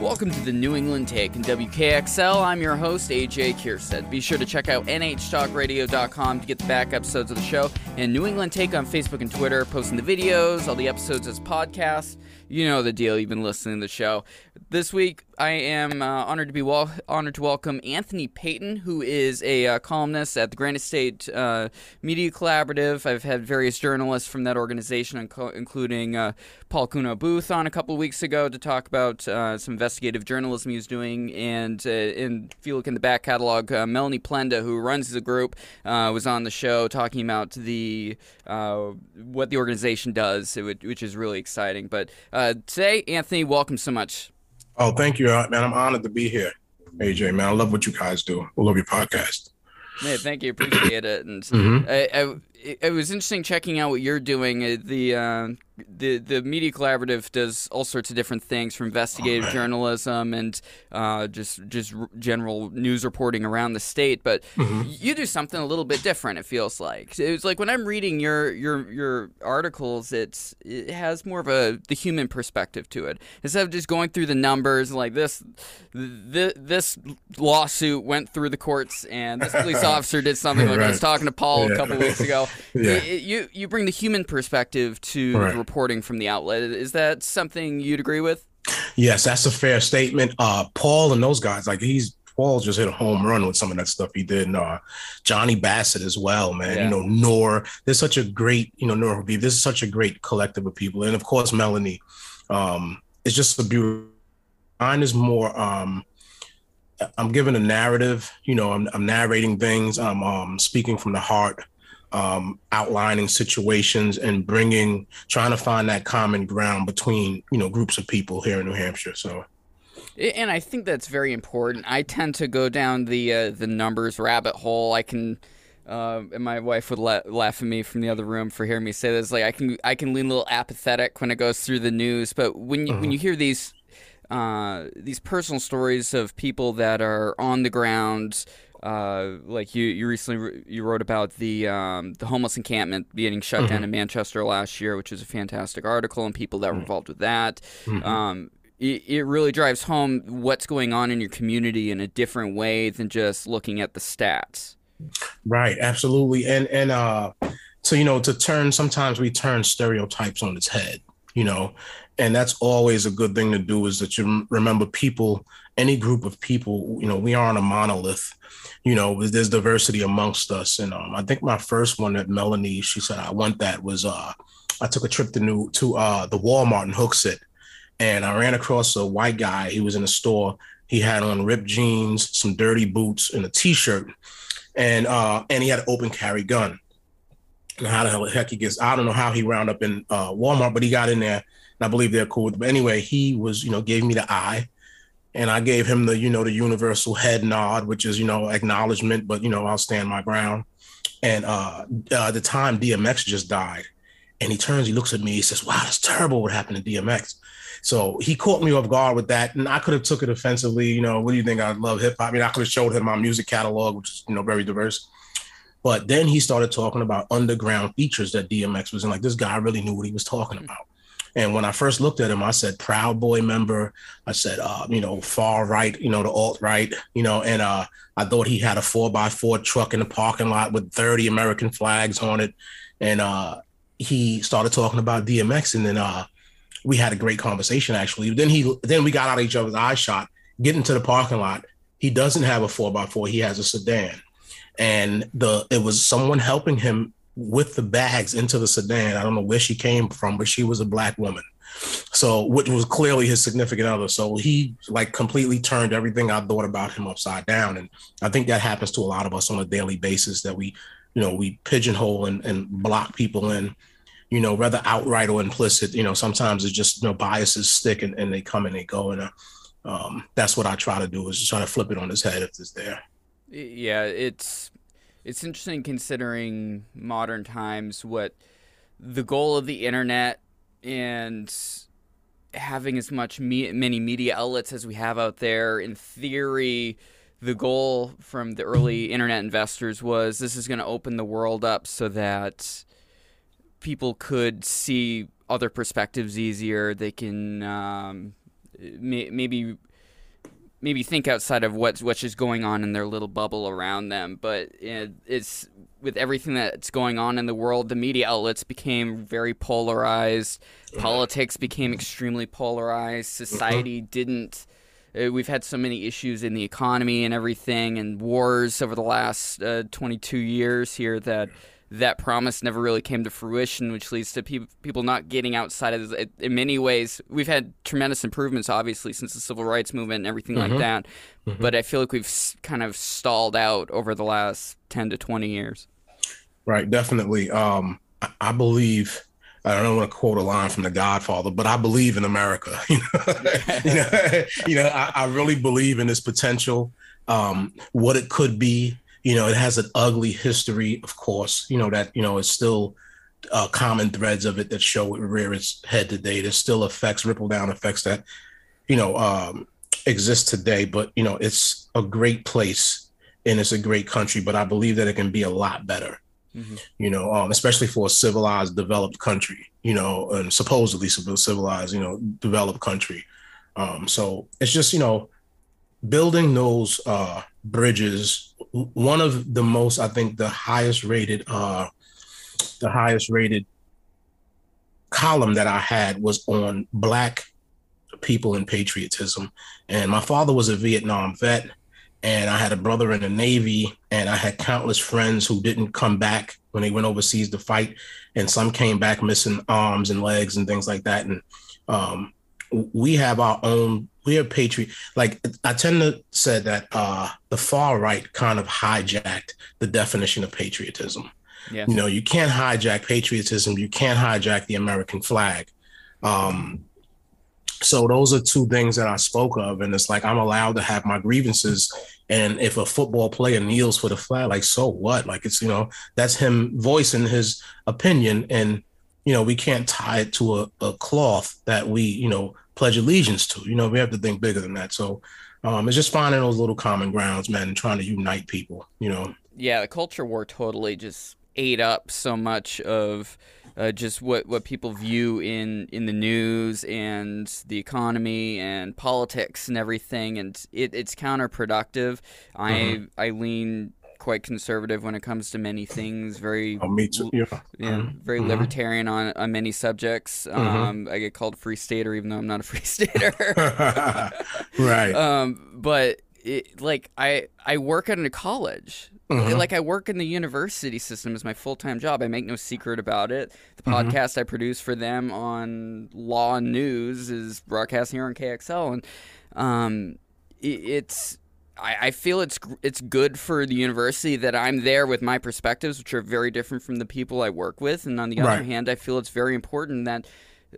Welcome to the New England Take in WKXL. I'm your host, AJ Kierstead. Be sure to check out NHTalkRadio.com to get the back episodes of the show and New England Take on Facebook and Twitter, posting the videos, all the episodes as podcasts. You know the deal. You've been listening to the show. This week, I am uh, honored to be wel- honored to welcome Anthony Payton, who is a uh, columnist at the Granite State uh, Media Collaborative. I've had various journalists from that organization, including uh, Paul Cuno-Booth, on a couple weeks ago to talk about uh, some investigative journalism he's doing. And, uh, and if you look in the back catalog, Melanie Plenda, who runs the group, was on the show talking about the what the organization does, which is really exciting. But uh, today, Anthony, welcome so much. Oh, thank you, uh, man. I'm honored to be here, AJ. Man, I love what you guys do. I love your podcast. Yeah, thank you. Appreciate it. And mm-hmm. I, I, it was interesting checking out what you're doing. Uh, the uh, the the media collaborative does all sorts of different things, from investigative oh, journalism and uh, just just general news reporting around the state. But mm-hmm. you do something a little bit different. It feels like it's like when I'm reading your your your articles, it's it has more of a the human perspective to it instead of just going through the numbers like this. This, this lawsuit went through the courts, and this police officer did something. Like right. I was talking to Paul yeah. a couple weeks ago. Yeah. you you bring the human perspective to right. reporting from the outlet. Is that something you'd agree with? Yes, that's a fair statement. Uh, Paul and those guys, like he's Paul just hit a home run with some of that stuff he did. And uh, Johnny Bassett as well, man. Yeah. You know, Nor. There's such a great, you know, Nor This is such a great collective of people, and of course Melanie. Um, it's just a beautiful. Mine is more. Um, I'm giving a narrative. You know, I'm, I'm narrating things. I'm um, speaking from the heart um, outlining situations and bringing, trying to find that common ground between you know groups of people here in New Hampshire. So. And I think that's very important. I tend to go down the uh, the numbers rabbit hole. I can, uh, and my wife would la- laugh at me from the other room for hearing me say this. Like I can I can lean a little apathetic when it goes through the news, but when you, mm-hmm. when you hear these uh, these personal stories of people that are on the ground uh, like you, you recently you wrote about the um, the homeless encampment getting shut mm-hmm. down in Manchester last year, which is a fantastic article, and people that were mm-hmm. involved with that. Mm-hmm. Um, it, it really drives home what's going on in your community in a different way than just looking at the stats. Right, absolutely, and and uh, so you know, to turn sometimes we turn stereotypes on its head, you know, and that's always a good thing to do. Is that you remember people, any group of people, you know, we aren't a monolith you know, there's diversity amongst us. And um, I think my first one at Melanie, she said, I want that was uh, I took a trip to New to uh, the Walmart in Hooksett, and I ran across a white guy. He was in a store. He had on ripped jeans, some dirty boots, and a t-shirt, and uh, and he had an open carry gun. And how the hell the heck he gets? I don't know how he wound up in uh, Walmart, but he got in there, and I believe they're cool. But anyway, he was you know gave me the eye and I gave him the, you know, the universal head nod, which is, you know, acknowledgement, but you know, I'll stand my ground. And uh, uh at the time DMX just died, and he turns, he looks at me, he says, "Wow, that's terrible. What happened to DMX?" So he caught me off guard with that, and I could have took it offensively. You know, what do you think? I love hip hop. I mean, I could have showed him my music catalog, which is you know very diverse. But then he started talking about underground features that DMX was in. Like this guy really knew what he was talking about. And when I first looked at him, I said Proud Boy member. I said, uh, you know, far right, you know, the alt right, you know, and uh, I thought he had a four by four truck in the parking lot with 30 American flags on it. And uh, he started talking about DMX, and then uh, we had a great conversation actually. Then he then we got out of each other's eye shot, get into the parking lot. He doesn't have a four by four, he has a sedan. And the it was someone helping him with the bags into the sedan. I don't know where she came from, but she was a black woman. So, which was clearly his significant other. So he like completely turned everything I thought about him upside down. And I think that happens to a lot of us on a daily basis that we, you know, we pigeonhole and, and block people in, you know, whether outright or implicit, you know, sometimes it's just, you know, biases stick and, and they come and they go. And uh, um, that's what I try to do is just try to flip it on his head if it's there. Yeah, it's it's interesting considering modern times what the goal of the internet and having as much me- many media outlets as we have out there. In theory the goal from the early internet investors was this is going to open the world up so that people could see other perspectives easier. They can um, may- maybe maybe think outside of what's what's just going on in their little bubble around them. But it, it's with everything that's going on in the world, the media outlets became very polarized. Politics became extremely polarized. Society didn't. Uh, we've had so many issues in the economy and everything, and wars over the last uh, 22 years here that that promise never really came to fruition, which leads to pe- people not getting outside of it. In many ways, we've had tremendous improvements, obviously, since the civil rights movement and everything Mhm. like that. Mhm. But I feel like we've s- kind of stalled out over the last 10 to 20 years. Right, definitely. Um, I, I believe. I don't want to quote a line from The Godfather, but I believe in America. You know, you know, you know I, I really believe in this potential, um, what it could be. You know, it has an ugly history, of course. You know that you know it's still uh, common threads of it that show it rear its head today. There's still effects, ripple down effects that you know um, exist today. But you know, it's a great place and it's a great country. But I believe that it can be a lot better you know, um, especially for a civilized, developed country, you know, and supposedly civ- civilized, you know, developed country. Um, so it's just, you know, building those uh, bridges. One of the most, I think, the highest rated, uh, the highest rated column that I had was on Black people and patriotism. And my father was a Vietnam vet and I had a brother in the Navy, and I had countless friends who didn't come back when they went overseas to fight, and some came back missing arms and legs and things like that. And um, we have our own. We are patriot. Like I tend to say that uh, the far right kind of hijacked the definition of patriotism. Yeah. You know, you can't hijack patriotism. You can't hijack the American flag. Um, so those are two things that I spoke of, and it's like I'm allowed to have my grievances. And if a football player kneels for the flag, like so what? Like it's you know that's him voicing his opinion, and you know we can't tie it to a, a cloth that we you know pledge allegiance to. You know we have to think bigger than that. So um, it's just finding those little common grounds, man, and trying to unite people. You know. Yeah, the culture war totally just ate up so much of uh, just what, what people view in, in the news and the economy and politics and everything, and it, it's counterproductive. I I lean quite conservative when it comes to many things. Very Oh, me too. Yeah. yeah, Mhm. very Mhm. libertarian on, on many subjects. Um, I get called free stater even though I'm not a free stater. right. um, but it, like I I work at a college. Mhm. Like I work in the university system as my full time job. I make no secret about it. The Mhm. podcast I produce for them on Law and News is broadcasting here on KXL, and um, it, it's. I, I feel it's it's good for the university that I'm there with my perspectives, which are very different from the people I work with. And on the other hand, I feel it's very important that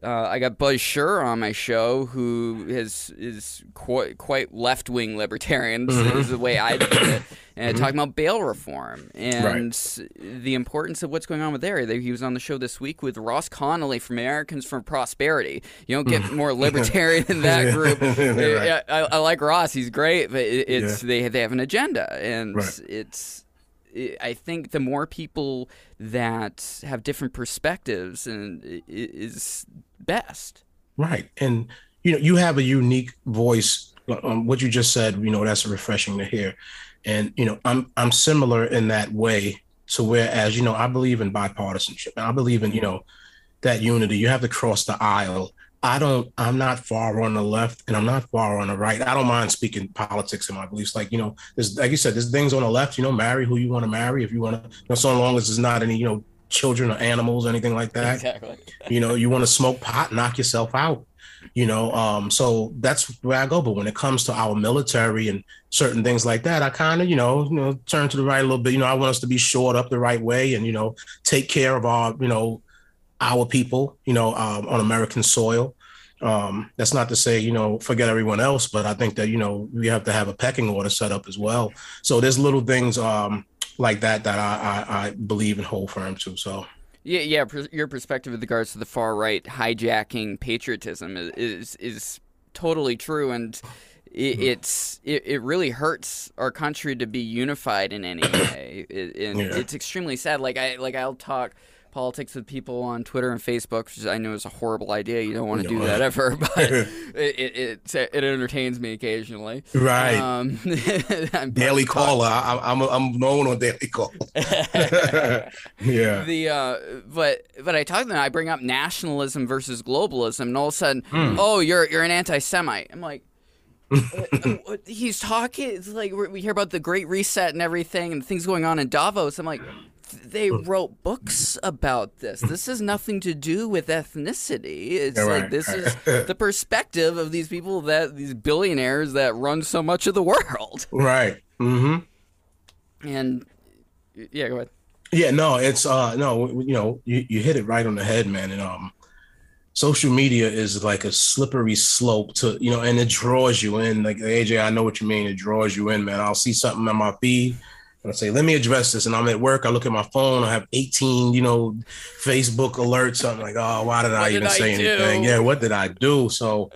uh, I got Buzz Scherr on my show, who is is quite quite left wing libertarian, Mhm. is the way I it, and Mhm. talking about bail reform and the importance of what's going on with there. He was on the show this week with Ross Connolly from Americans for Prosperity. You don't get more libertarian than that group. Right. I, I, I like Ross; he's great, but it, it's they they have an agenda, and Right. it's. I think the more people that have different perspectives and is best. Right. And you know, you have a unique voice. Um, what you just said, you know, that's refreshing to hear. And you know, I'm I'm similar in that way to whereas, you know, I believe in bipartisanship. And I believe in, you know, that unity. You have to cross the aisle. I don't I'm not far on the left and I'm not far on the right. I don't mind speaking politics and my beliefs. Like, you know, there's like you said, there's things on the left, you know, marry who you want to marry if you want to, you know, so long as there's not any, you know, children or animals or anything like that Exactly. you know you want to smoke pot knock yourself out you know um so that's where i go. But when it comes to our military and certain things like that i kind of you know you know turn to the right a little bit. You know i want us to be shored up the right way and you know take care of our you know our people you know um, on american soil. Um that's not to say you know forget everyone else but i think that you know we have to have a pecking order set up as well. So there's little things um like that that i i, I believe and hold firm to so Yeah, yeah. Per- your perspective with regards to the far right hijacking patriotism is is, is totally true, and it, mm-hmm. it's it, it really hurts our country to be unified in any way, it, and Yeah. it's extremely sad. Like I like I'll talk politics with people on Twitter and Facebook, which I know is a horrible idea. You don't want to do that ever, but it, it, it, it entertains me occasionally. Right. Um, Daily Caller. I, I'm I'm known on Daily Caller. yeah. The uh, but but I talk to them. I bring up nationalism versus globalism, and all of a sudden, Hmm. oh, you're you're an anti-Semite. I'm like. uh, uh, he's talking. It's like we we hear about the Great Reset and everything, and things going on in Davos. I'm like, they wrote books about this. This has nothing to do with ethnicity. It's Yeah, like right. this is the perspective of these people that these billionaires that run so much of the world. Right. Mm-hmm. And yeah, go ahead. Yeah, no, it's uh no, you know, you, you hit it right on the head, man. And um social media is like a slippery slope to, you know, and it draws you in. Like AJ, I know what you mean. It draws you in, man. I'll see something on my feed and I say, let me address this. And I'm at work, I look at my phone, I have 18, you know, Facebook alerts. I'm like, oh, why did I did even I say do? anything? Yeah, what did I do? So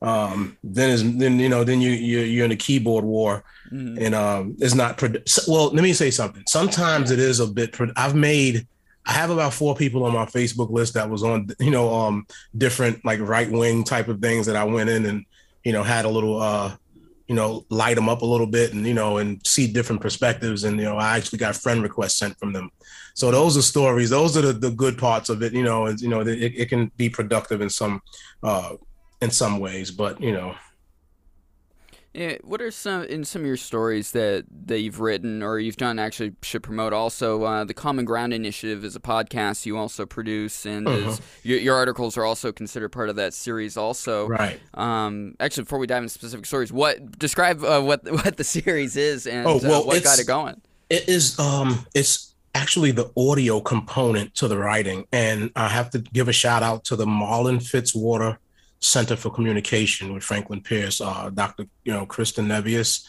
um then is then you know then you you you're in a keyboard war Mhm. and um it's not produ- so- well let me say something sometimes it is a bit pro- i've made i have about four people on my facebook list that was on you know um different like right wing type of things that i went in and you know had a little uh you know light them up a little bit and you know and see different perspectives. And you know i actually got friend requests sent from them. So those are stories. Those are the, the good parts of it you know and you know it, it can be productive in some uh in some ways. But you know Yeah, what are some in some of your stories that that you've written or you've done? Actually, should promote also uh, the Common Ground Initiative is a podcast you also produce, and Uh-huh. is, your, your articles are also considered part of that series. Also, right um, actually, before we dive into specific stories, what describe uh, what what the series is and Oh, well, uh, what got it going? It is um it's actually the audio component to the writing. And I have to give a shout out to the Marlin Fitzwater Center for Communication with Franklin Pierce, uh, Dr. you know, Kristen Nevius.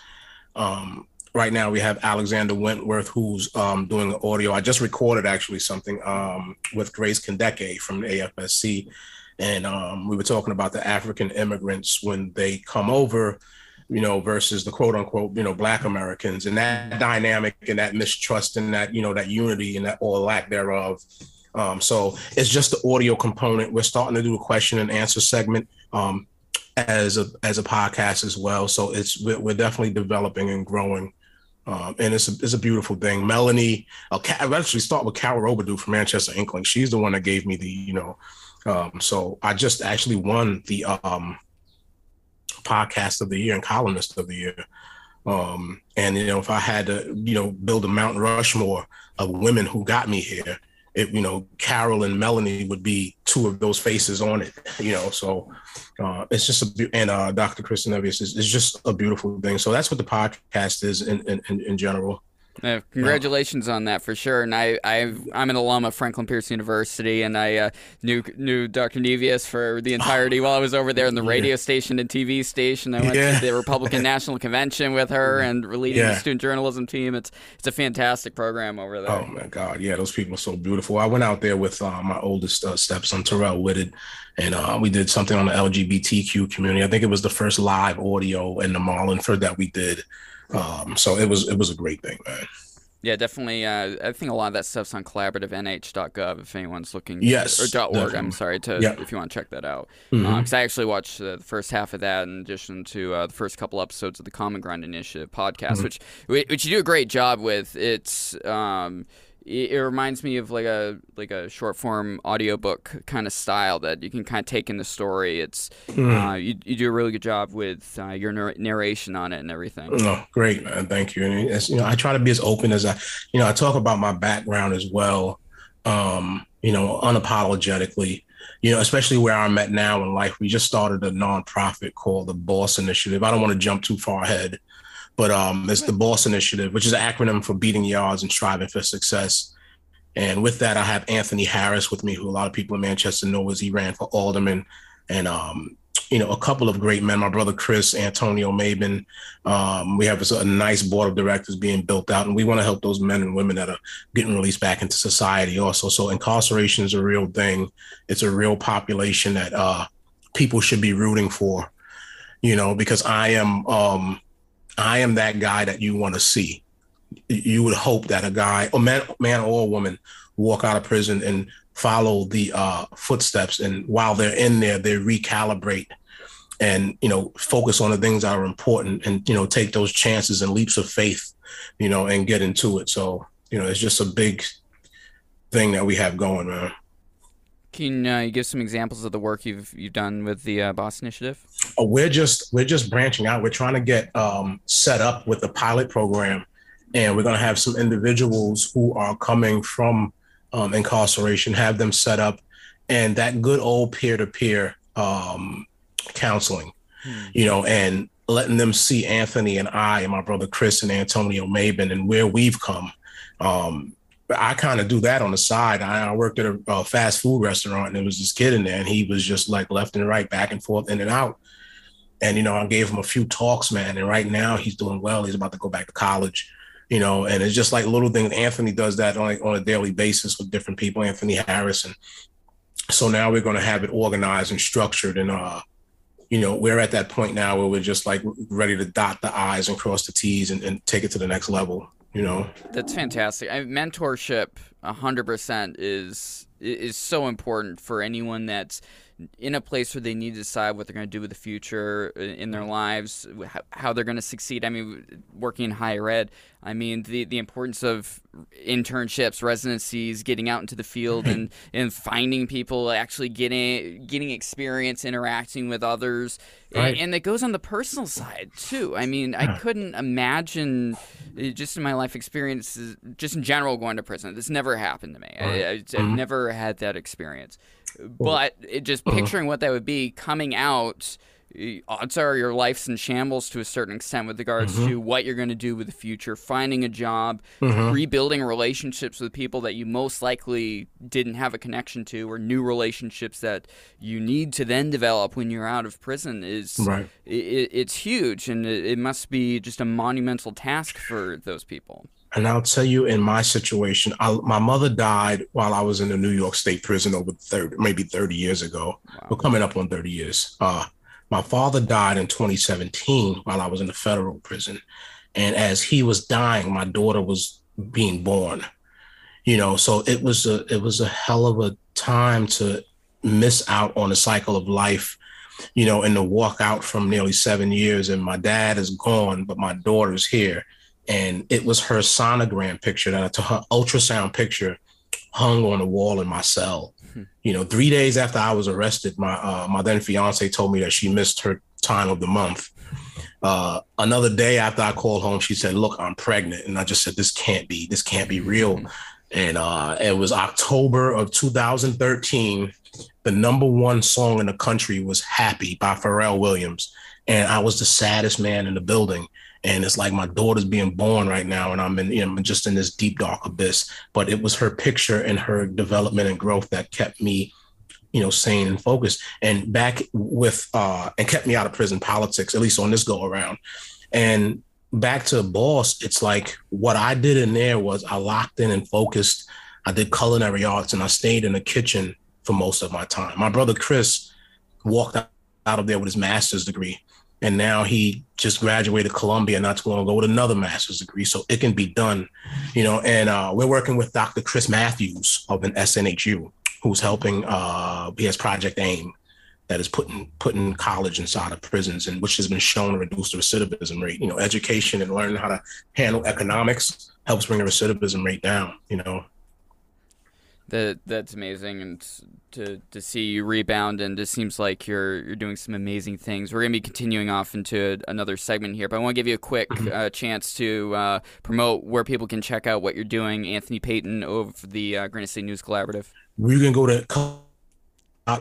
Um, right now we have Alexander Wentworth who's um, doing audio. I just recorded actually something um, with Grace Kindeke from the AFSC. And um, we were talking about the African immigrants when they come over you know, versus the quote unquote, you know, black Americans and that dynamic and that mistrust and that, you know, that unity and that or lack thereof. Um, so it's just the audio component. We're starting to do a question and answer segment um, as a as a podcast as well. So it's we're, we're definitely developing and growing. Um, and it's a, it's a beautiful thing. Melanie, I'll, I'll actually start with Carol Robidoux from Manchester Ink Link. She's the one that gave me the, you know, um, so I just actually won the um, podcast of the year and columnist of the year. Um, and you know, if I had to, you know, build a Mount Rushmore of women who got me here, it, you know, Carol and Melanie would be two of those faces on it, you know. So uh, it's just a beau- and uh, Dr. Kristen Nevius is, is just a beautiful thing. So that's what the podcast is in, in, in general. Uh, congratulations on that for sure. And I, I, I'm an alum of Franklin Pierce University, and I uh, knew knew Dr. Nevius for the entirety while I was over there in the radio station and TV station. I went Yeah. to the Republican National Convention with her and leading the student journalism team. It's it's a fantastic program over there. Oh my God, yeah, those people are so beautiful. I went out there with uh, my oldest uh, stepson Terrell Whitted, and uh, we did something on the LGBTQ community. I think it was the first live audio in the Marlin Marlinford that we did. Um, so it was it was a great thing, man. Yeah, definitely. Uh, I think a lot of that stuff's on collaborativenh.gov if anyone's looking. Yes, or .org. I'm sorry to Yeah. if you want to check that out. Because I actually watched uh, the first half of that in addition to uh, the first couple episodes of the Common Ground Initiative podcast, Mhm. which which you do a great job with. It's um, it, it reminds me of like a like a short form audiobook kind of style that you can kind of take in the story. It's Mhm. uh, you, you do a really good job with uh, your nar- narration on it and everything. Oh, great, man. Thank you. And you know, I try to be as open as I, you know, I talk about my background as well, um, you know, unapologetically, you know, especially where I'm at now in life. We just started a nonprofit called the Boss Initiative. I don't want to jump too far ahead, but um, it's the Boss Initiative, which is an acronym for beating yards and striving for success. And with that, I have Anthony Harris with me, who a lot of people in Manchester know as he ran for alderman, and um, you know, a couple of great men. My brother Chris, Antonio Mabin. Um, we have a, a nice board of directors being built out, and we want to help those men and women that are getting released back into society also. So incarceration is a real thing. It's a real population that uh, people should be rooting for. You know, because I am um, I am that guy that you want to see. You would hope that a guy, a man, man or a woman, walk out of prison and follow the uh, footsteps, and while they're in there, they recalibrate and you know focus on the things that are important and you know take those chances and leaps of faith you know and get into it so you know it's just a big thing that we have going man can uh, you give some examples of the work you've you've done with the uh, boss initiative oh, we're just we're just branching out we're trying to get um, set up with the pilot program and we're going to have some individuals who are coming from um, incarceration have them set up and that good old peer-to-peer um, counseling, hmm. you know, and letting them see Anthony and I and my brother Chris and Antonio Maben and where we've come. Um, I kind of do that on the side. I, I worked at a, a, fast food restaurant and there was this kid in there and he was just like left and right, back and forth, in and out. And, you know, I gave him a few talks, man. And right now he's doing well. He's about to go back to college, you know, and it's just like little things. Anthony does that on, on a daily basis with different people, Anthony Harris. And so now we're going to have it organized and structured and, uh, you know, we're at that point now where we're just like ready to dot the I's and cross the T's and, and take it to the next level, you know? That's fantastic. I, mentorship 100% is is so important for anyone that's in a place where they need to decide what they're going to do with the future uh, in their lives, how they're going to succeed. I mean, working in higher ed, I mean, the, the importance of internships, residencies, getting out into the field and, and finding people, actually getting getting experience, interacting with others. Right. And, and it goes on the personal side, too. I mean, I couldn't imagine, uh, just in my life experiences, just in general, going to prison. This never happened to me. Right. I, have mm-hmm. never had that experience but it, just uh-huh. picturing what that would be coming out odds are your life's in shambles to a certain extent with regards mm-hmm. to what you're going to do with the future, finding a job, mm-hmm. rebuilding relationships with people that you most likely didn't have a connection to, or new relationships that you need to then develop when you're out of prison is right. It, it's huge, and it, it must be just a monumental task for those people. And I'll tell you, in my situation, I, my mother died while I was in the New York State prison over 30, maybe 30 years ago. Wow. We're coming up on 30 years. Uh, my father died in 2017 while I was in the federal prison. And as he was dying, my daughter was being born. You know, so it was a it was a hell of a time to miss out on the cycle of life, you know, and to walk out from nearly seven years and my dad is gone, but my daughter's here and it was her sonogram picture that I took her ultrasound picture hung on the wall in my cell. Hmm. You know, three days after I was arrested, my uh, my then fiance told me that she missed her time of the month. Uh, another day after I called home, she said, "Look, I'm pregnant," and I just said, "This can't be. This can't be real." Hmm. And uh, it was October of 2013. The number one song in the country was "Happy" by Pharrell Williams, and I was the saddest man in the building. And it's like my daughter's being born right now and i'm in you know just in this deep dark abyss. But it was her picture and her development and growth that kept me you know sane and focused. And back with uh and kept me out of prison politics at least on this go around. And back to boss it's like what i did in there was i locked in and focused. I did culinary arts and i stayed in the kitchen for most of my time. My brother chris walked out of there with his master's degree and now he just graduated Columbia not too long ago with another master's degree. So it can be done, you know. And uh, we're working with Dr. Chris Matthews of an SNHU, who's helping. Uh, he has Project AIM, that is putting putting college inside of prisons, and which has been shown to reduce the recidivism rate. You know, education and learning how to handle economics helps bring the recidivism rate down. You know, that that's amazing, and to to see you rebound, and it seems like you're you're doing some amazing things. We're gonna be continuing off into another segment here, but I want to give you a quick mm-hmm. uh, chance to uh, promote where people can check out what you're doing. Anthony Payton of the uh, Granite State News Collaborative. You can go to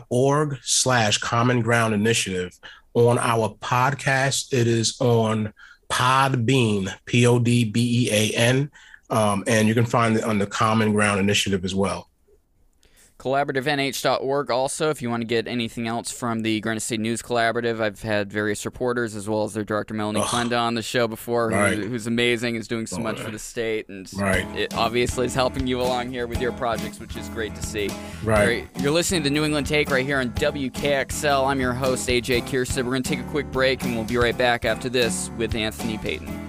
org slash Common Ground Initiative. On our podcast, it is on Podbean, P O D B E A N. Um, and you can find it on the Common Ground Initiative as well collaborativenh.org also if you want to get anything else from the Granite State News Collaborative. I've had various reporters as well as their director Melanie oh, on the show before, right. who, who's amazing, is doing so oh, much for the state, and right. it obviously is helping you along here with your projects, which is great to see. Right. You're listening to New England Take right here on WKXL. I'm your host AJ Kierstead. We're going to take a quick break, and we'll be right back after this with Anthony Payton.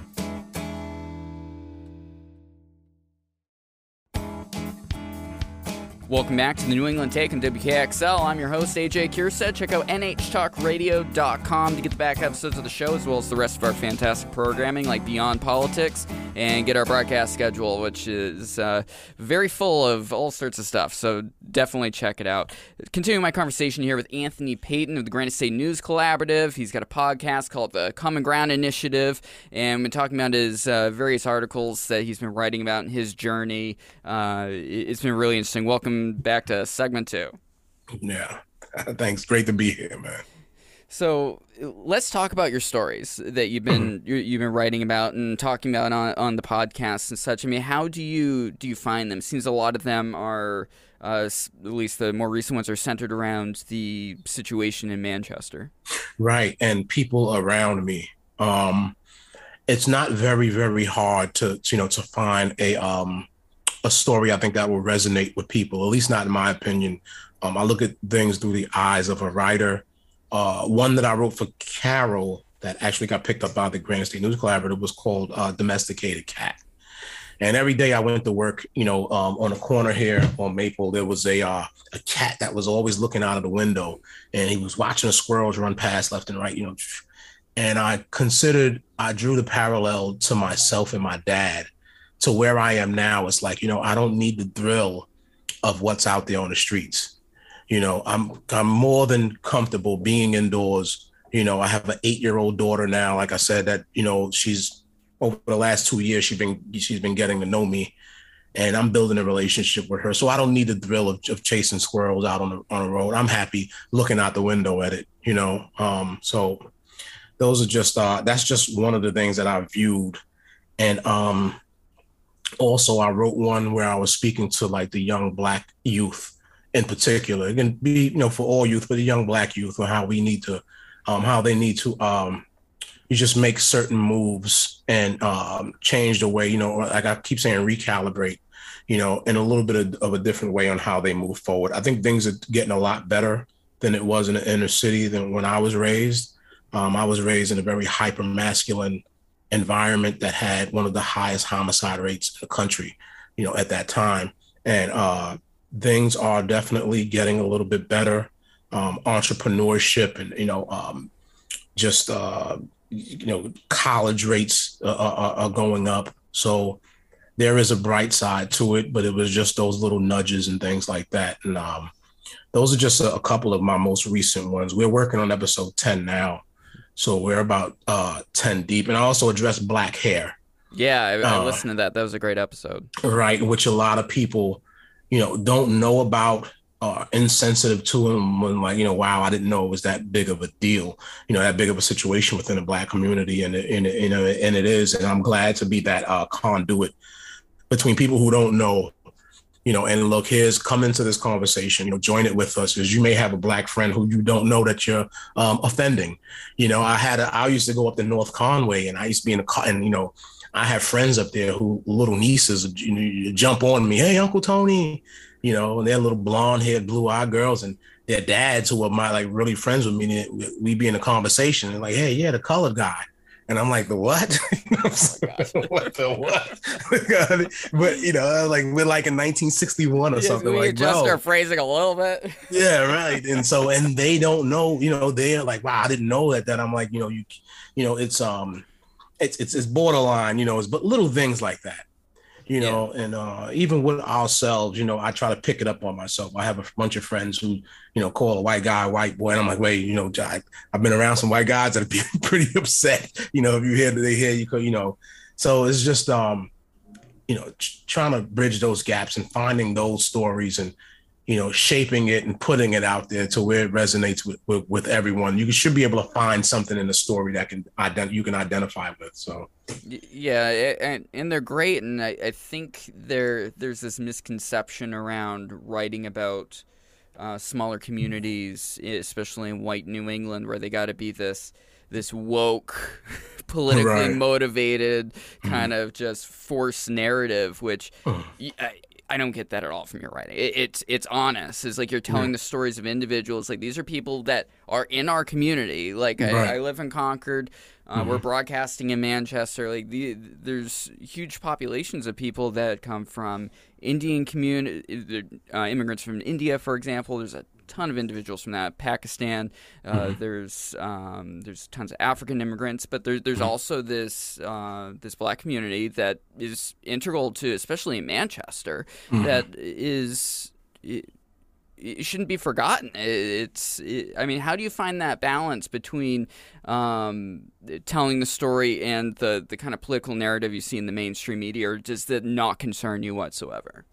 Welcome back to the New England Take on WKXL. I'm your host, AJ Kierstead. Check out NHTalkRadio.com to get the back episodes of the show, as well as the rest of our fantastic programming like Beyond Politics, and get our broadcast schedule, which is uh, very full of all sorts of stuff. So definitely check it out. Continuing my conversation here with Anthony Payton of the Granite State News Collaborative. He's got a podcast called the Common Ground Initiative, and we're talking about his uh, various articles that he's been writing about in his journey. Uh, it's been really interesting. Welcome back to segment two. Yeah. Thanks. Great to be here, man. So let's talk about your stories that you've been you have been writing about and talking about on, on the podcast and such. I mean, how do you do you find them? Seems a lot of them are, uh, at least the more recent ones, are centered around the situation in Manchester. Right, and people around me. Um, it's not very very hard to you know to find a um a story I think that will resonate with people, at least not in my opinion. Um, I look at things through the eyes of a writer. Uh, one that I wrote for Carol that actually got picked up by the Granite State News Collaborative was called uh, Domesticated Cat. And every day I went to work, you know, um, on a corner here on Maple, there was a uh, a cat that was always looking out of the window, and he was watching the squirrels run past left and right, you know. And I considered, I drew the parallel to myself and my dad to where I am now, it's like, you know, I don't need the thrill of what's out there on the streets. You know, I'm I'm more than comfortable being indoors. You know, I have an eight year old daughter now. Like I said, that you know, she's over the last two years she's been she's been getting to know me, and I'm building a relationship with her. So I don't need the thrill of, of chasing squirrels out on the on the road. I'm happy looking out the window at it. You know, um, so those are just uh, that's just one of the things that I viewed, and um, also I wrote one where I was speaking to like the young black youth in particular. It can be, you know, for all youth, but the young black youth on how we need to um how they need to um you just make certain moves and um change the way, you know, like I keep saying recalibrate, you know, in a little bit of, of a different way on how they move forward. I think things are getting a lot better than it was in the inner city than when I was raised. Um, I was raised in a very hyper masculine environment that had one of the highest homicide rates in the country, you know, at that time. And uh, things are definitely getting a little bit better. Um, entrepreneurship and you know, um, just uh, you know, college rates are, are, are going up. So there is a bright side to it, but it was just those little nudges and things like that. And um, those are just a, a couple of my most recent ones. We're working on episode 10 now. So we're about uh, 10 deep. And I also address black hair. Yeah, I, I uh, listened to that. That was a great episode. Right. Which a lot of people, you know, don't know about are insensitive to them when like, you know, wow, I didn't know it was that big of a deal, you know, that big of a situation within the black community. And, and, and, you know, and it is. And I'm glad to be that uh, conduit between people who don't know you know, and look, here's come into this conversation, you know, join it with us because you may have a black friend who you don't know that you're um, offending. You know, I had a, I used to go up to North Conway and I used to be in a car and, you know, I have friends up there who little nieces you know, jump on me, hey, Uncle Tony, you know, and they're little blonde haired, blue eyed girls and their dads who are my like really friends with me. We'd be in a conversation and like, hey, yeah, the colored guy. And I'm like, the what? what the what? but you know, like we're like in 1961 or something. Like, adjust bro. our phrasing a little bit. yeah, right. And so, and they don't know, you know, they're like, wow, I didn't know that. That I'm like, you know, you, you know, it's um, it's it's it's borderline, you know, it's but little things like that you know, yeah. and uh, even with ourselves, you know, I try to pick it up on myself. I have a bunch of friends who, you know, call a white guy a white boy, and I'm like, wait, you know, I, have been around some white guys that are pretty upset, you know, if you hear they hear you, you know, so it's just, um, you know, trying to bridge those gaps and finding those stories and you know, shaping it and putting it out there to where it resonates with, with, with everyone. You should be able to find something in the story that can ident- you can identify with. So, yeah, and, and they're great. And I, I think there there's this misconception around writing about uh, smaller communities, especially in white New England, where they got to be this this woke, politically right. motivated mm-hmm. kind mm. of just forced narrative, which. I, I don't get that at all from your writing. It, it's it's honest. It's like you're telling the stories of individuals. Like these are people that are in our community. Like right. I, I, live in Concord. Uh, mm-hmm. We're broadcasting in Manchester. Like the, there's huge populations of people that come from Indian community, uh, immigrants from India, for example. There's a ton of individuals from that. Pakistan, uh, mm-hmm. there's um, there's tons of African immigrants, but there, there's mm-hmm. also this uh, this black community that is integral to, especially in Manchester, mm-hmm. that is. It, it shouldn't be forgotten. It's, it, I mean, how do you find that balance between um, telling the story and the, the kind of political narrative you see in the mainstream media, or does that not concern you whatsoever?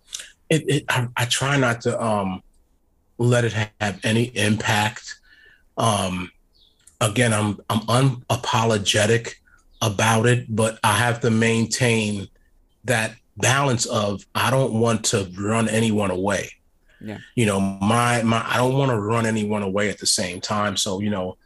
It, it I, I, try not to um, let it have any impact. Um, again, I'm I'm unapologetic about it, but I have to maintain that balance of I don't want to run anyone away. Yeah. You know, my my I don't want to run anyone away at the same time. So, you know,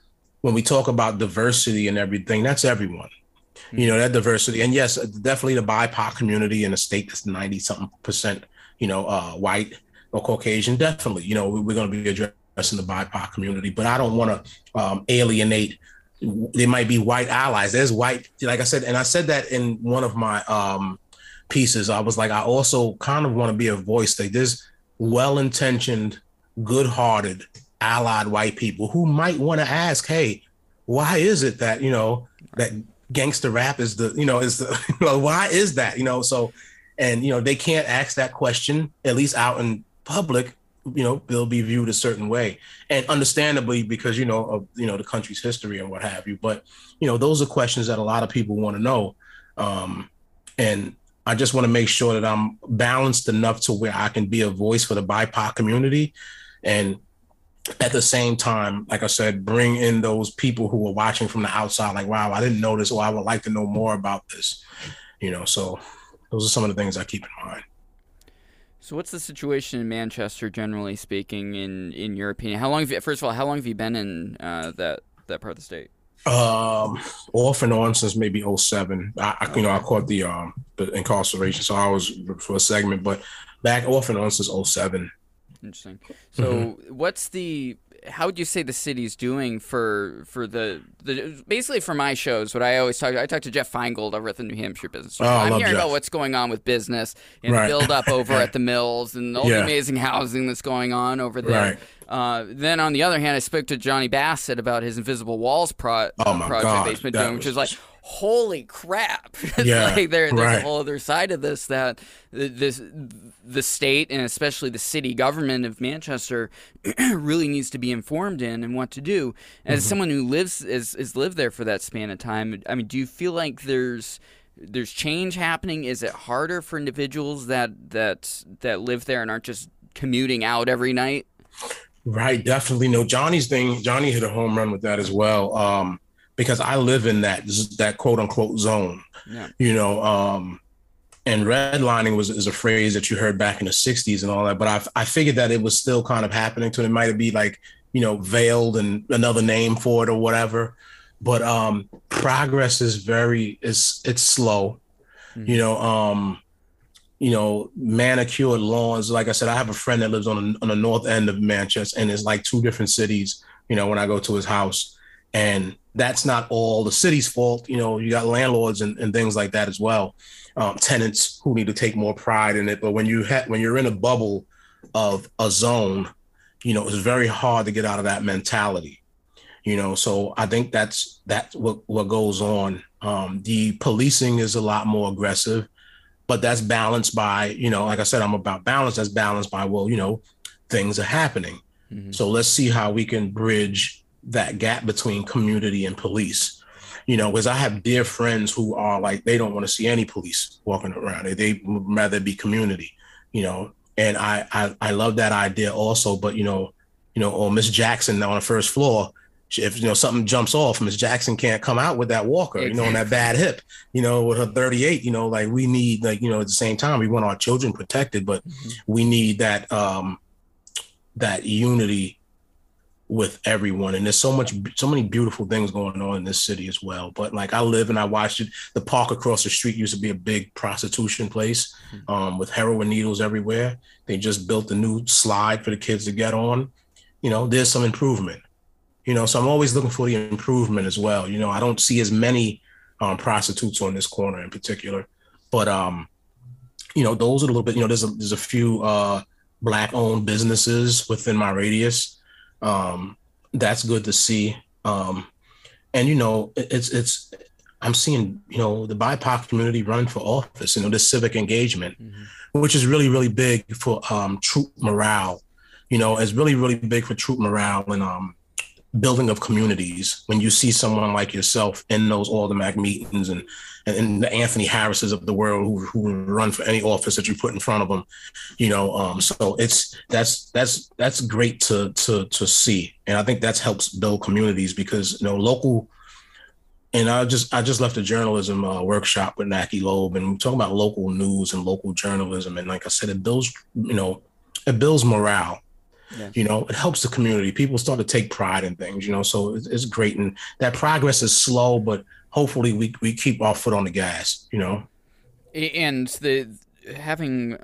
when we talk about diversity and everything, that's everyone. Mm-hmm. You know, that diversity. And yes, definitely the BIPOC community in a state that's 90 something percent, you know, uh, white or Caucasian, definitely, you know, we're going to be addressing the BIPOC community, but I don't want to um, alienate. There might be white allies. There's white, like I said, and I said that in one of my um, pieces. I was like, I also kind of want to be a voice. Like there's well-intentioned, good-hearted, allied white people who might want to ask, hey, why is it that you know that gangster rap is the you know is the you know why is that you know so and you know they can't ask that question at least out in public, you know, they'll be viewed a certain way, and understandably because you know of you know the country's history and what have you. But you know, those are questions that a lot of people want to know, um, and I just want to make sure that I'm balanced enough to where I can be a voice for the BIPOC community, and at the same time, like I said, bring in those people who are watching from the outside, like, wow, I didn't know this, or I would like to know more about this. You know, so those are some of the things I keep in mind. So, what's the situation in Manchester, generally speaking, in in your opinion? How long have you, first of all, how long have you been in uh, that that part of the state? Um, off and on since maybe 07. I, I you know I caught the um the incarceration, so I was for a segment, but back off and on since 07. Interesting. So, mm-hmm. what's the how would you say the city's doing for for the the basically for my shows? What I always talk, I talk to Jeff Feingold over at the New Hampshire Business. Oh, I'm hearing Jeff. about what's going on with business and right. build up over at the mills and all yeah. the amazing housing that's going on over there. Right. Uh, then on the other hand, I spoke to Johnny Bassett about his Invisible Walls pro- oh project God, he's been doing, which is like holy crap. Yeah, like there, there's right. a whole other side of this that this the state and especially the city government of manchester really needs to be informed in and what to do. As mm-hmm. someone who lives is, is lived there for that span of time i mean do you feel like there's there's change happening? Is it harder for individuals that that that live there and aren't just commuting out every night? Right definitely. No johnny's thing johnny hit a home run with that as well. Um because I live in that that quote unquote zone. Yeah. You know, um, and redlining was is a phrase that you heard back in the '60s and all that. But I I figured that it was still kind of happening to it. Might be like you know veiled and another name for it or whatever. But um, progress is very it's it's slow. Mm-hmm. You know, um, you know, manicured lawns. Like I said, I have a friend that lives on on the north end of Manchester, and it's like two different cities. You know, when I go to his house, and that's not all the city's fault. You know, you got landlords and, and things like that as well, um, tenants who need to take more pride in it. But when you ha- when you're in a bubble of a zone, you know, it's very hard to get out of that mentality. You know, so I think that's that's what what goes on. Um, the policing is a lot more aggressive, but that's balanced by you know, like I said, I'm about balance. That's balanced by well, you know, things are happening. Mm-hmm. So let's see how we can bridge that gap between community and police. You know, because I have dear friends who are like they don't want to see any police walking around. They they rather be community. You know, and I I, I love that idea also. But you know, you know, or Miss Jackson on the first floor, if you know something jumps off, Miss Jackson can't come out with that walker, you know, on that bad hip, you know, with her 38, you know, like we need like, you know, at the same time, we want our children protected, but mm-hmm. we need that um that unity with everyone. And there's so much, so many beautiful things going on in this city as well. But like I live and I watched it. The park across the street used to be a big prostitution place hmm. um, with heroin needles everywhere. They just built a new slide for the kids to get on. You know, there's some improvement. You know, so I'm always looking for the improvement as well. You know, I don't see as many um, prostitutes on this corner in particular, but um, you know, those are a little bit. You know, there's a there's a few uh, black owned businesses within my radius um, that's good to see. Um, and you know, it's it's I'm seeing you know the BIPOC community running for office. You know, this civic engagement, mm-hmm. which is really really big for um, troop morale. You know, it's really really big for troop morale and um, building of communities when you see someone like yourself in those Aldermanic meetings and and the Anthony Harrises of the world who, who run for any office that you put in front of them, you know. Um, so it's that's that's that's great to to to see, and I think that helps build communities because you know local. And I just I just left a journalism uh, workshop with Naki Loeb, and we're talking about local news and local journalism, and like I said, it builds you know it builds morale yeah. You know, it helps the community. People start to take pride in things, you know, so it's, it's great. And that progress is slow, but hopefully we, we keep our foot on the gas, you know. And the having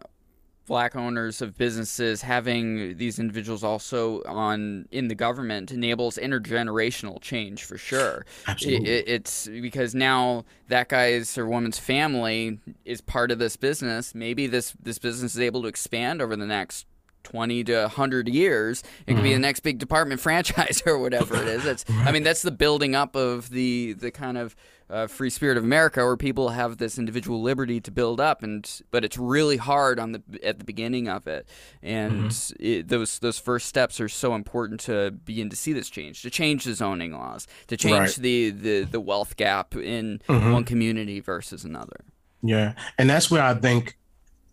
black owners of businesses having these individuals also on in the government enables intergenerational change for sure Absolutely. It, it's because now that guy's or woman's family is part of this business maybe this this business is able to expand over the next 20 to 100 years it could mm-hmm. be the mm-hmm. next big department franchise or whatever it is that's right. i mean that's the building up of the the kind of uh, free spirit of america where people have this individual liberty to build up and but it's really hard on the at the beginning of it and mm-hmm. it, those those first steps are so important to begin to see this change to change the zoning laws to change right. the, the the wealth gap in mm-hmm. one community versus another yeah and that's where i think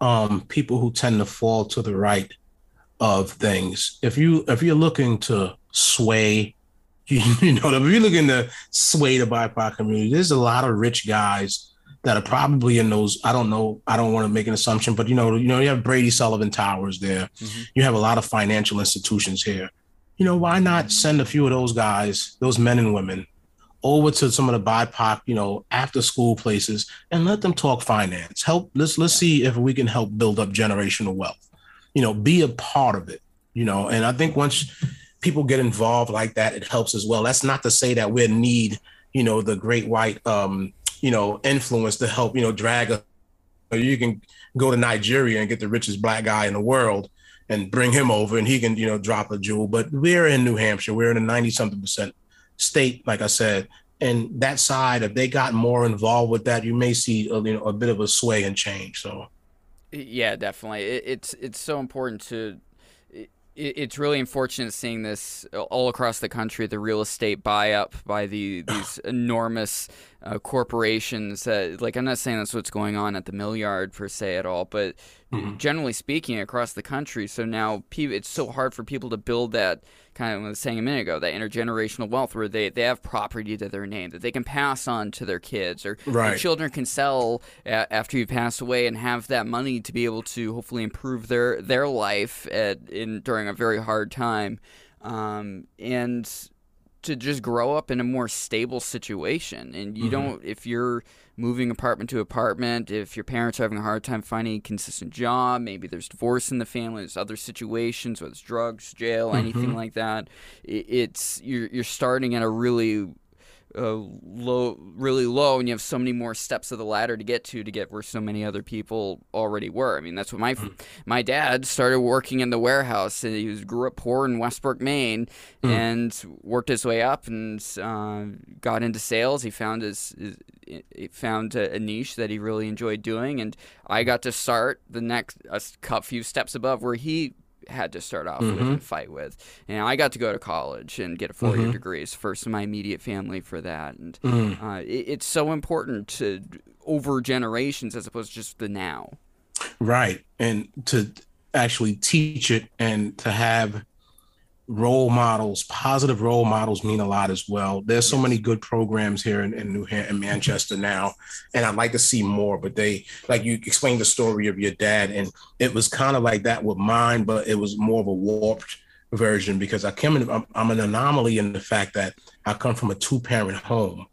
um, people who tend to fall to the right of things. If you if you're looking to sway, you, you know, if you're looking to sway the BIPOC community, there's a lot of rich guys that are probably in those. I don't know. I don't want to make an assumption, but you know, you know, you have Brady Sullivan Towers there. Mm-hmm. You have a lot of financial institutions here. You know, why not send a few of those guys, those men and women, over to some of the BIPOC, you know, after school places and let them talk finance. Help let's let's see if we can help build up generational wealth you know, be a part of it, you know. And I think once people get involved like that, it helps as well. That's not to say that we need, you know, the great white, um, you know, influence to help, you know, drag a. You can go to Nigeria and get the richest black guy in the world and bring him over, and he can, you know, drop a jewel. But we're in New Hampshire. We're in a ninety something percent state, like I said. And that side, if they got more involved with that, you may see a, you know a bit of a sway and change. So yeah, definitely. It, it's it's so important to. It, it's really unfortunate seeing this all across the country. The real estate buy up by the these enormous uh, corporations. Uh, like I'm not saying that's what's going on at the mill yard per se at all, but mm-hmm. generally speaking, across the country. So now it's so hard for people to build that kind of was saying a minute ago, that intergenerational wealth where they, they have property to their name that they can pass on to their kids or right. children can sell a- after you pass away and have that money to be able to hopefully improve their, their life at, in during a very hard time. Um, and to just grow up in a more stable situation. And you mm-hmm. don't, if you're moving apartment to apartment, if your parents are having a hard time finding a consistent job, maybe there's divorce in the family, there's other situations, whether it's drugs, jail, mm-hmm. anything like that. It's you're you're starting at a really uh, low, really low, and you have so many more steps of the ladder to get to to get where so many other people already were. I mean, that's what my mm. my dad started working in the warehouse. And he was grew up poor in Westbrook, Maine, mm. and worked his way up and uh, got into sales. He found his, his found a, a, niche that he really enjoyed doing, and I got to start the next a few steps above where he had to start off mm-hmm. with and fight with. And I got to go to college and get a 4 year mm-hmm. degree. first in my immediate family for that. And mm. uh, it, it's so important to over generations as opposed to just the now. Right. And to actually teach it and to have role models, positive role models mean a lot as well. There's so many good programs here in, in New Hampshire, in Manchester now, and I'd like to see more. But they, like you explained the story of your dad, and it was kind of like that with mine, but it was more of a warped version because I came in, I'm, I'm, an anomaly in the fact that I come from a two parent home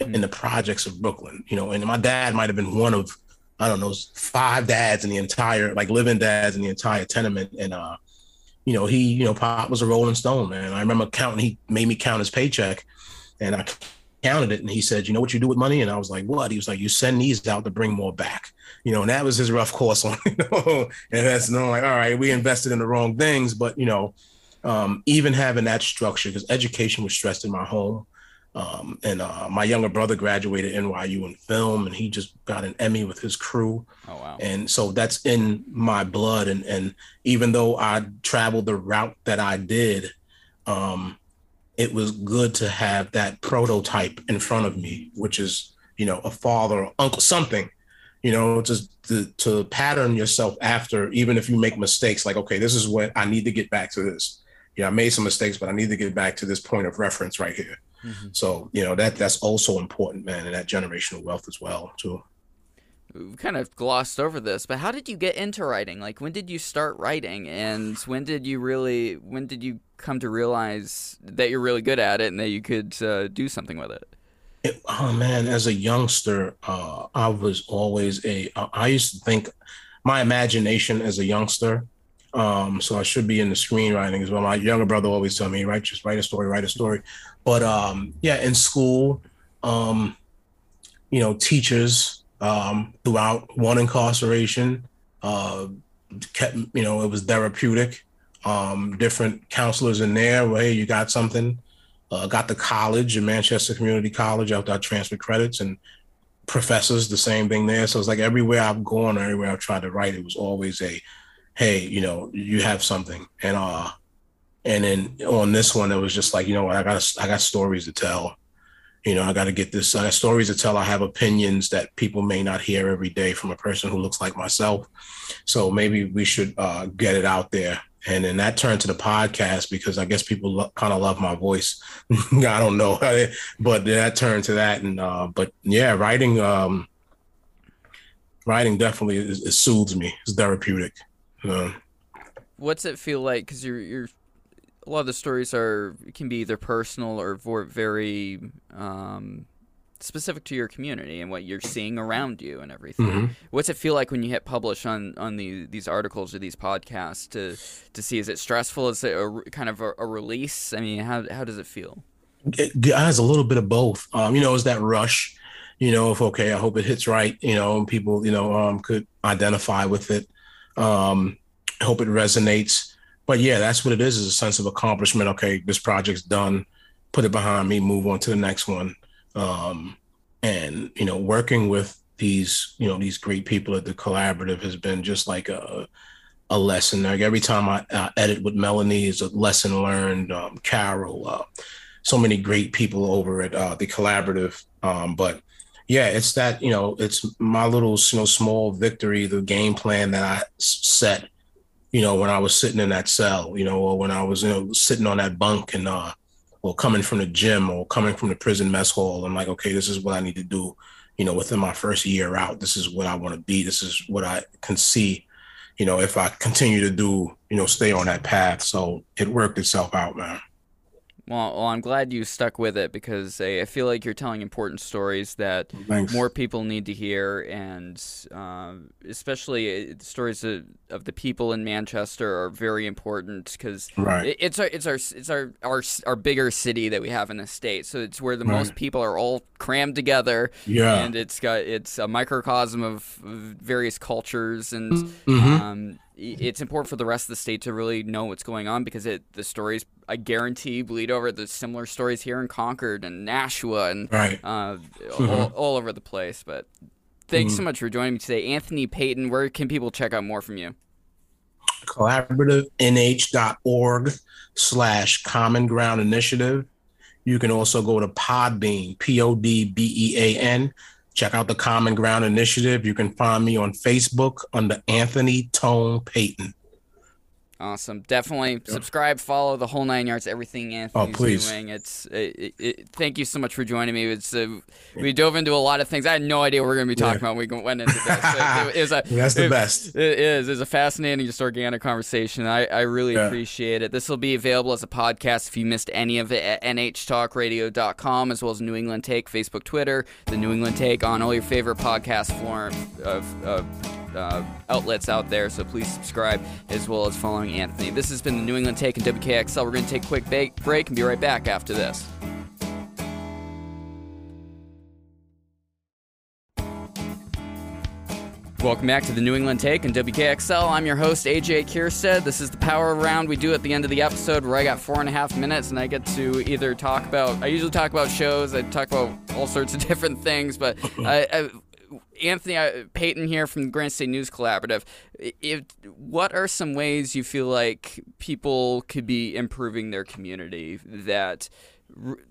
mm-hmm. in the projects of Brooklyn, you know, and my dad might have been one of, I don't know, five dads in the entire, like living dads in the entire tenement. And, uh, you know, he, you know, Pop was a Rolling Stone, man. I remember counting, he made me count his paycheck and I counted it and he said, you know what you do with money? And I was like, what? He was like, you send these out to bring more back. You know, and that was his rough course on, you know, and that's know, like, all right, we invested in the wrong things, but you know, um, even having that structure, because education was stressed in my home. Um, and uh, my younger brother graduated NYU in film, and he just got an Emmy with his crew. Oh wow! And so that's in my blood. And and even though I traveled the route that I did, um, it was good to have that prototype in front of me, which is you know a father, or uncle, something. You know, just to, to pattern yourself after, even if you make mistakes. Like, okay, this is what I need to get back to this know, I made some mistakes, but I need to get back to this point of reference right here. Mm-hmm. So, you know, that that's also important, man, and that generational wealth as well, too. We've kind of glossed over this, but how did you get into writing? Like, when did you start writing, and when did you really, when did you come to realize that you're really good at it and that you could uh, do something with it? it? Oh man, as a youngster, uh, I was always a. I used to think my imagination as a youngster um, so I should be in the screenwriting as well. My younger brother always tell me, right, just write a story, write a story. But um, yeah, in school, um, you know, teachers um, throughout one incarceration uh, kept, you know, it was therapeutic. Um, different counselors in there. Hey, you got something. Uh, got the college in Manchester Community College after I transferred credits and professors, the same thing there. So it's like everywhere I've gone, or everywhere I've tried to write, it was always a hey, you know, you have something. And uh and then on this one, it was just like, you know what, I got I got stories to tell. You know, I got to get this. I got stories to tell. I have opinions that people may not hear every day from a person who looks like myself. So maybe we should uh, get it out there. And then that turned to the podcast because I guess people lo- kind of love my voice. I don't know, but that turned to that. And uh, but yeah, writing, um, writing definitely is, soothes me. It's therapeutic. No. What's it feel like? Because you're you're a lot of the stories are can be either personal or very um, specific to your community and what you're seeing around you and everything. Mm-hmm. What's it feel like when you hit publish on on the, these articles or these podcasts to to see? Is it stressful? Is it a, kind of a, a release? I mean, how how does it feel? It has a little bit of both. Um, you know, it's that rush. You know, if okay, I hope it hits right. You know, and people, you know, um, could identify with it. Um, I hope it resonates. But yeah, that's what it is, is a sense of accomplishment. Okay, this project's done, put it behind me, move on to the next one. Um, and, you know, working with these, you know, these great people at the collaborative has been just like a, a lesson. Like every time I, edit with Melanie is a lesson learned. Um, Carol, uh, so many great people over at uh, the collaborative. Um, but yeah, it's that you know, it's my little you know small victory, the game plan that I set, you know, when I was sitting in that cell, you know, or when I was you know sitting on that bunk and uh, or coming from the gym or coming from the prison mess hall. I'm like, okay, this is what I need to do, you know, within my first year out. This is what I want to be. This is what I can see, you know, if I continue to do, you know, stay on that path. So it worked itself out, man. Well, well, I'm glad you stuck with it because I feel like you're telling important stories that Thanks. more people need to hear, and uh, especially uh, stories of, of, the people in Manchester are very important because right. it's our it's our it's our, our our bigger city that we have in the state, so it's where the right. most people are all crammed together. Yeah, and it's got it's a microcosm of, various cultures and. Mm-hmm. Um, it's important for the rest of the state to really know what's going on because it the stories I guarantee bleed over the similar stories here in Concord and Nashua and right. uh, mm-hmm. all, all, over the place. But thanks mm-hmm. so much for joining me today, Anthony Payton. Where can people check out more from you? Collaborativenh.org slash Common Ground Initiative. You can also go to Podbean, P O D B E A N Check out the Common Ground Initiative. You can find me on Facebook under Anthony Tone Payton. Awesome. Definitely subscribe, follow the whole nine yards, everything Anthony's oh, please. doing. It's it, it, thank you so much for joining me. It's uh, we dove into a lot of things. I had no idea what we are going to be talking yeah. about. When we went into this. it, it, a, That's the best. It is. It's a fascinating, just organic conversation. I, I really yeah. appreciate it. This will be available as a podcast if you missed any of it at nhtalkradio.com as well as New England Take, Facebook, Twitter, the New England Take on all your favorite podcast form of, of uh, outlets out there. So please subscribe as well as following Anthony. This has been the New England Take and WKXL. We're going to take a quick break and be right back after this. Welcome back to the New England Take and WKXL. I'm your host, AJ Kierstead. This is the power round we do at the end of the episode where I got four and a half minutes and I get to either talk about, I usually talk about shows, I talk about all sorts of different things, but I, I Anthony uh, Payton here from the Granite State News Collaborative. If, what are some ways you feel like people could be improving their community? That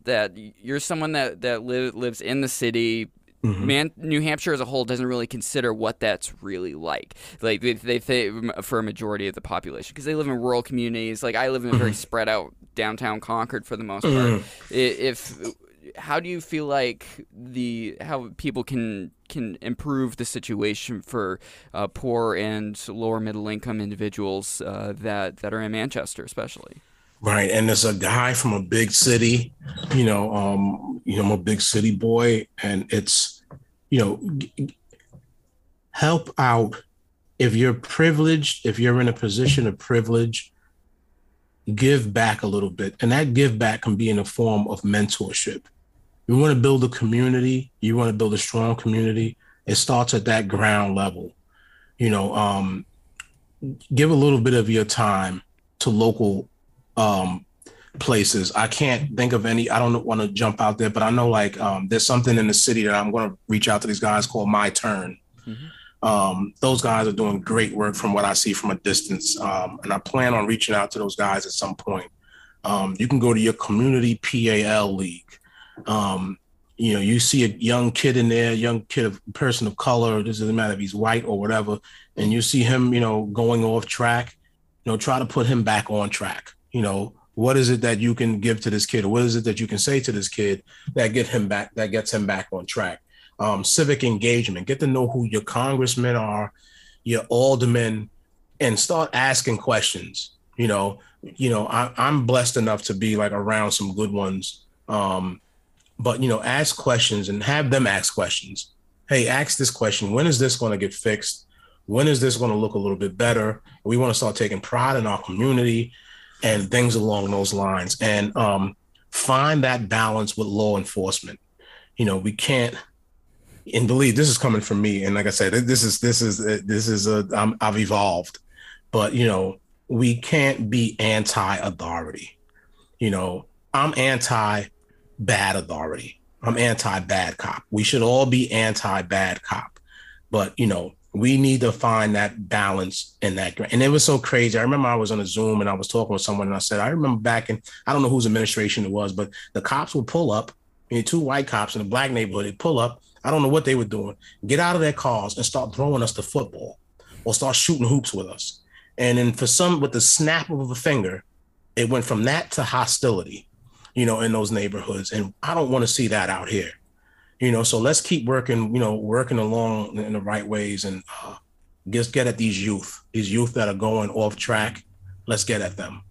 that you're someone that that li- lives in the city. Mm-hmm. Man, New Hampshire as a whole doesn't really consider what that's really like. Like they, they think for a majority of the population because they live in rural communities. Like I live in a very mm-hmm. spread out downtown Concord for the most part. Mm-hmm. If how do you feel like the how people can can improve the situation for uh, poor and lower middle income individuals uh, that that are in Manchester, especially? Right, and there's a guy from a big city, you know, um, you know, I'm a big city boy, and it's, you know, g- help out if you're privileged, if you're in a position of privilege, give back a little bit, and that give back can be in the form of mentorship you want to build a community, you want to build a strong community, it starts at that ground level. You know, um, give a little bit of your time to local um, places. I can't think of any. I don't want to jump out there, but I know like um, there's something in the city that I'm going to reach out to these guys called My Turn. Mm-hmm. Um, those guys are doing great work from what I see from a distance, um, and I plan on reaching out to those guys at some point. Um, you can go to your community PAL league. Um, you know, you see a young kid in there, young kid, of person of color, doesn't matter if he's white or whatever, and you see him, you know, going off track, you know, try to put him back on track. You know, what is it that you can give to this kid, or what is it that you can say to this kid that get him back, that gets him back on track? Um, civic engagement, get to know who your congressmen are, your aldermen, and start asking questions. You know, you know, I, I'm blessed enough to be like around some good ones. Um, but you know ask questions and have them ask questions. Hey ask this question. When is this going to get fixed? When is this going to look a little bit better? We want to start taking pride in our community and things along those lines. And um, find that balance with law enforcement. You know we can't and believe this is coming from me and like i said this is this is this is a I'm, i've evolved. But you know we can't be anti-authority. You know i'm anti bad authority. I'm anti bad cop. We should all be anti bad cop. But, you know, we need to find that balance in that. And it was so crazy. I remember I was on a Zoom and I was talking with someone and I said, I remember back in, I don't know whose administration it was, but the cops would pull up, you know, two white cops in a black neighborhood, they'd pull up. I don't know what they were doing, get out of their cars and start throwing us the football or start shooting hoops with us. And then for some, with the snap of a finger, it went from that to hostility you know, in those neighborhoods. And I don't want to see that out here, you know. So let's keep working, you know, working along in the right ways and uh, just get at these youth, these youth that are going off track. Let's get at them.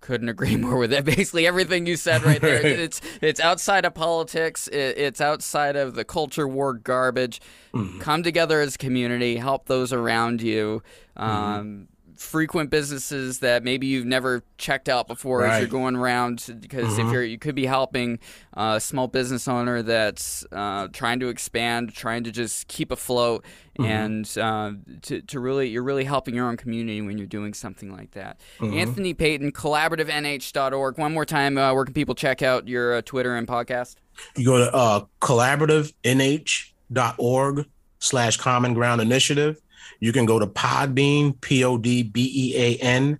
Couldn't agree more with that. Basically, everything you said right there. it's it's outside of politics. it's outside of the culture war garbage. Mm-hmm. Come together as a community. Help those around you. Mm-hmm. Um, frequent businesses that maybe you've never checked out before right. as you're going around because mm-hmm. if you're you could be helping a small business owner that's uh, trying to expand trying to just keep afloat mm-hmm. and uh, to, to really you're really helping your own community when you're doing something like that mm-hmm. anthony payton collaborativenh.org one more time uh, where can people check out your uh, twitter and podcast you go to uh, collaborativenh.org slash common ground initiative you can go to Podbean, P O D B E A N,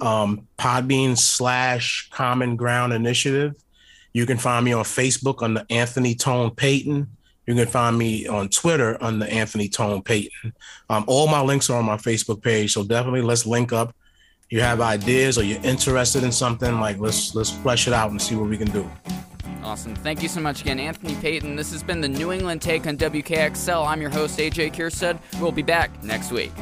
um, Podbean slash Common Ground Initiative. You can find me on Facebook under Anthony Tone Payton. You can find me on Twitter under Anthony Tone Payton. Um, all my links are on my Facebook page, so definitely let's link up. You have ideas or you're interested in something, like let's let's flesh it out and see what we can do. Awesome. Thank you so much again, Anthony Payton. This has been the New England Take on WKXL. I'm your host, AJ Kierstead. We'll be back next week.